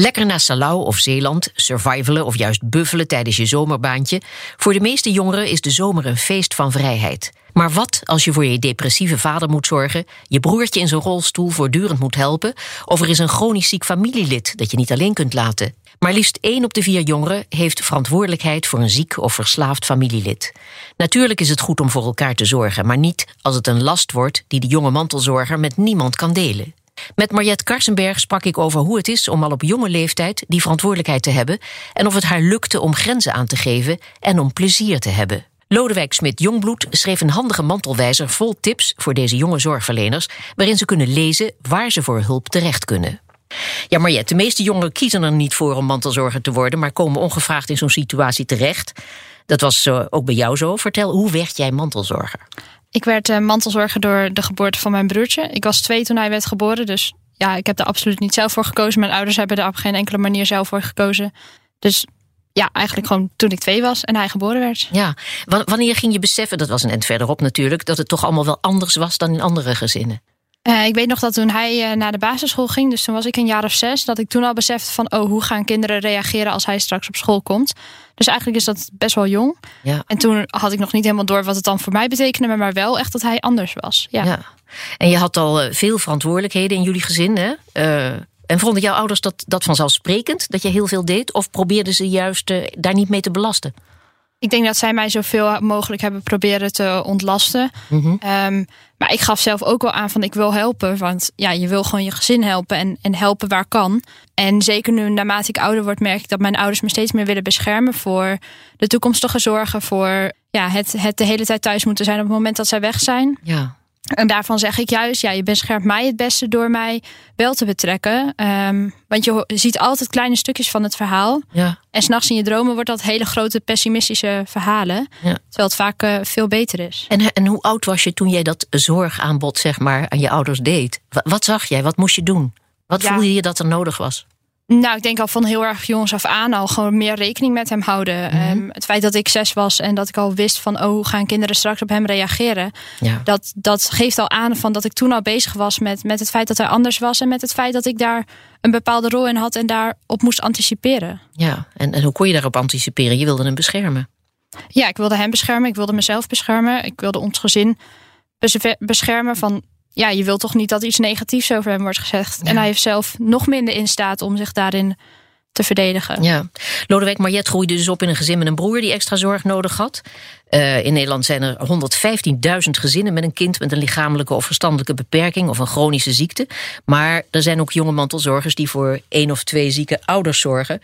Lekker naar Salau of Zeeland, survivalen of juist buffelen tijdens je zomerbaantje. Voor de meeste jongeren is de zomer een feest van vrijheid. Maar wat als je voor je depressieve vader moet zorgen, je broertje in zijn rolstoel voortdurend moet helpen, of er is een chronisch ziek familielid dat je niet alleen kunt laten? Maar liefst één op de vier jongeren heeft verantwoordelijkheid voor een ziek of verslaafd familielid. Natuurlijk is het goed om voor elkaar te zorgen, maar niet als het een last wordt die de jonge mantelzorger met niemand kan delen. Met Mariette Karsenberg sprak ik over hoe het is om al op jonge leeftijd die verantwoordelijkheid te hebben en of het haar lukte om grenzen aan te geven en om plezier te hebben. Lodewijk Smit Jongbloed schreef een handige mantelwijzer vol tips voor deze jonge zorgverleners, waarin ze kunnen lezen waar ze voor hulp terecht kunnen. Ja, Mariette, de meeste jongeren kiezen er niet voor om mantelzorger te worden, maar komen ongevraagd in zo'n situatie terecht. Dat was uh, ook bij jou zo. Vertel, hoe werd jij mantelzorger? Ik werd uh, mantelzorger door de geboorte van mijn broertje. Ik was twee toen hij werd geboren, dus ja, ik heb er absoluut niet zelf voor gekozen. Mijn ouders hebben er op geen enkele manier zelf voor gekozen. Dus ja, eigenlijk gewoon toen ik twee was en hij geboren werd. Ja, wanneer ging je beseffen, dat was een end verderop natuurlijk, dat het toch allemaal wel anders was dan in andere gezinnen? Uh, ik weet nog dat toen hij uh, naar de basisschool ging, dus toen was ik een jaar of zes, dat ik toen al besefte van, oh, hoe gaan kinderen reageren als hij straks op school komt? Dus eigenlijk is dat best wel jong. Ja. En toen had ik nog niet helemaal door wat het dan voor mij betekende, maar wel echt dat hij anders was. Ja. ja. En je had al uh, veel verantwoordelijkheden in jullie gezin, hè? en vonden jouw ouders dat, dat vanzelfsprekend, dat je heel veel deed? Of probeerden ze juist daar niet mee te belasten? Ik denk dat zij mij zoveel mogelijk hebben proberen te ontlasten. Mm -hmm. um, maar ik gaf zelf ook wel aan van ik wil helpen. Want ja, je wil gewoon je gezin helpen en, en helpen waar kan. En zeker nu naarmate ik ouder word, merk ik dat mijn ouders me steeds meer willen beschermen voor de toekomstige zorgen. Voor ja, het, het de hele tijd thuis moeten zijn op het moment dat zij weg zijn. Ja. En daarvan zeg ik juist, ja, je beschermt mij het beste door mij wel te betrekken. Um, want je ziet altijd kleine stukjes van het verhaal. Ja. En s'nachts in je dromen wordt dat hele grote pessimistische verhalen. Ja. Terwijl het vaak uh, veel beter is. En, en hoe oud was je toen jij dat zorgaanbod zeg maar, aan je ouders deed? Wat, wat zag jij? Wat moest je doen? Wat ja. voelde je dat er nodig was? Nou, ik denk al van heel erg jongens af aan al gewoon meer rekening met hem houden. Mm -hmm. um, het feit dat ik zes was en dat ik al wist van oh, hoe gaan kinderen straks op hem reageren. Ja. Dat, dat geeft al aan van dat ik toen al bezig was met, met het feit dat hij anders was. En met het feit dat ik daar een bepaalde rol in had en daarop moest anticiperen. Ja, en, en hoe kon je daarop anticiperen? Je wilde hem beschermen. Ja, ik wilde hem beschermen. Ik wilde mezelf beschermen. Ik wilde ons gezin beschermen van ja, je wilt toch niet dat iets negatiefs over hem wordt gezegd. En hij heeft zelf nog minder in staat om zich daarin te verdedigen. Ja. Lodewijk Mariet groeide dus op in een gezin met een broer die extra zorg nodig had. Uh, in Nederland zijn er 115.000 gezinnen met een kind met een lichamelijke of verstandelijke beperking of een chronische ziekte. Maar er zijn ook jonge mantelzorgers die voor één of twee zieke ouders zorgen.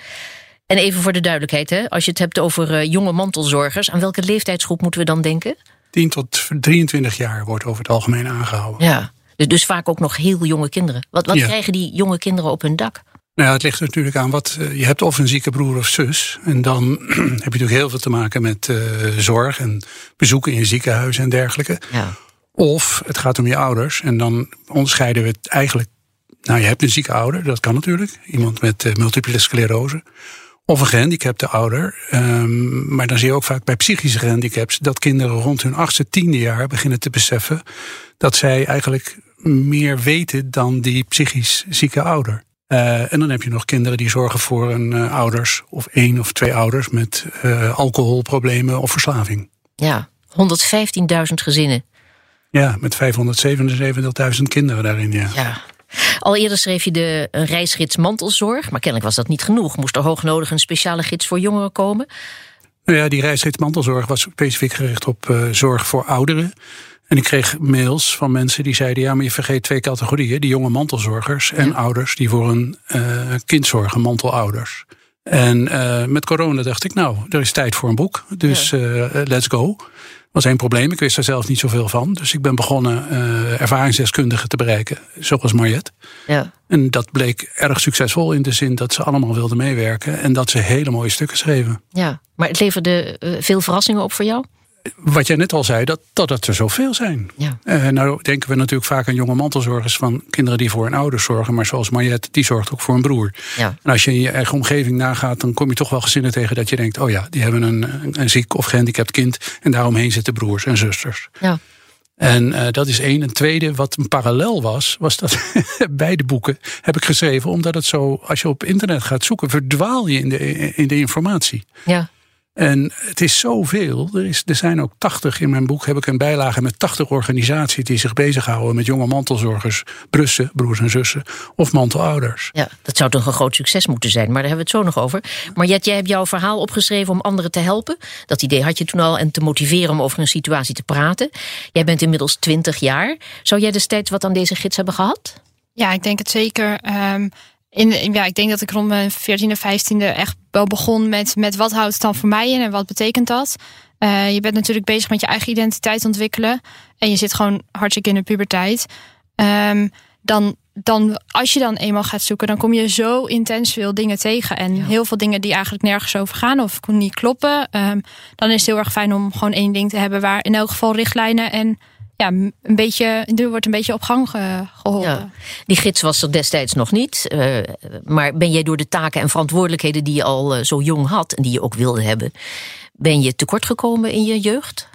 En even voor de duidelijkheid, hè, als je het hebt over uh, jonge mantelzorgers, aan welke leeftijdsgroep moeten we dan denken? 10 tot 23 jaar wordt over het algemeen aangehouden. Ja, dus, dus vaak ook nog heel jonge kinderen. Wat, wat krijgen die jonge kinderen op hun dak? Nou ja, het ligt natuurlijk aan wat. Uh, je hebt of een zieke broer of zus. En dan heb je natuurlijk heel veel te maken met uh, zorg en bezoeken in ziekenhuizen en dergelijke. Ja. Of het gaat om je ouders. En dan onderscheiden we het eigenlijk. Nou, je hebt een zieke ouder, dat kan natuurlijk. Iemand met uh, multiple sclerose. Of een gehandicapte ouder. Um, maar dan zie je ook vaak bij psychische gehandicaps dat kinderen rond hun achtste, tiende jaar beginnen te beseffen dat zij eigenlijk meer weten dan die psychisch zieke ouder. Uh, en dan heb je nog kinderen die zorgen voor een uh, ouders of één of twee ouders met uh, alcoholproblemen of verslaving. Ja, 115.000 gezinnen. Ja, met 577.000 kinderen daarin, ja. Ja, al eerder schreef je de een reisgids mantelzorg, maar kennelijk was dat niet genoeg. Moest er hoognodig een speciale gids voor jongeren komen? Nou ja, die reisgids mantelzorg was specifiek gericht op uh, zorg voor ouderen. En ik kreeg mails van mensen die zeiden: ja, maar je vergeet twee categorieën: die jonge mantelzorgers en ja. ouders die voor een uh, kind zorgen, mantelouders. En uh, met corona dacht ik, nou, er is tijd voor een boek, dus ja. let's go was één probleem. Ik wist er zelf niet zoveel van. Dus ik ben begonnen uh, ervaringsdeskundigen te bereiken, zoals Mariette. Ja. En dat bleek erg succesvol in de zin dat ze allemaal wilden meewerken en dat ze hele mooie stukken schreven. Ja, maar het leverde uh, veel verrassingen op voor jou? Wat jij net al zei, dat, dat het er zoveel zijn. Ja. Uh, nou denken we natuurlijk vaak aan jonge mantelzorgers van kinderen die voor hun ouders zorgen. Maar zoals Mariette, die zorgt ook voor een broer. Ja. En als je in je eigen omgeving nagaat, dan kom je toch wel gezinnen tegen dat je denkt: oh ja, die hebben een, een ziek of gehandicapt kind. En daaromheen zitten broers en zusters. Ja. En uh, dat is één. En tweede, wat een parallel was, was dat beide boeken heb ik geschreven, omdat het zo, als je op internet gaat zoeken, verdwaal je in de, in de informatie. Ja. En het is zoveel. Er, is, er zijn ook 80 in mijn boek, heb ik een bijlage met 80 organisaties die zich bezighouden met jonge mantelzorgers, brussen, broers en zussen, of mantelouders. Ja, dat zou toch een groot succes moeten zijn, maar daar hebben we het zo nog over. Maar Jet, jij hebt jouw verhaal opgeschreven om anderen te helpen. Dat idee had je toen al en te motiveren om over een situatie te praten. Jij bent inmiddels 20 jaar. Zou jij destijds wat aan deze gids hebben gehad? Ja, ik denk het zeker. Um, in, ja, ik denk dat ik rond mijn 14e, 15e echt wel begon met, met wat houdt het dan voor mij in en wat betekent dat. Uh, je bent natuurlijk bezig met je eigen identiteit ontwikkelen. En je zit gewoon hartstikke in de puberteit. Um, dan, dan, als je dan eenmaal gaat zoeken, dan kom je zo intens veel dingen tegen. En heel veel dingen die eigenlijk nergens over gaan of niet kloppen. Um, dan is het heel erg fijn om gewoon één ding te hebben waar in elk geval richtlijnen en ja, een beetje, er wordt een beetje op gang geholpen. Die gids was er destijds nog niet. Uh, maar ben jij door de taken en verantwoordelijkheden die je al uh, zo jong had en die je ook wilde hebben, ben je tekort gekomen in je jeugd?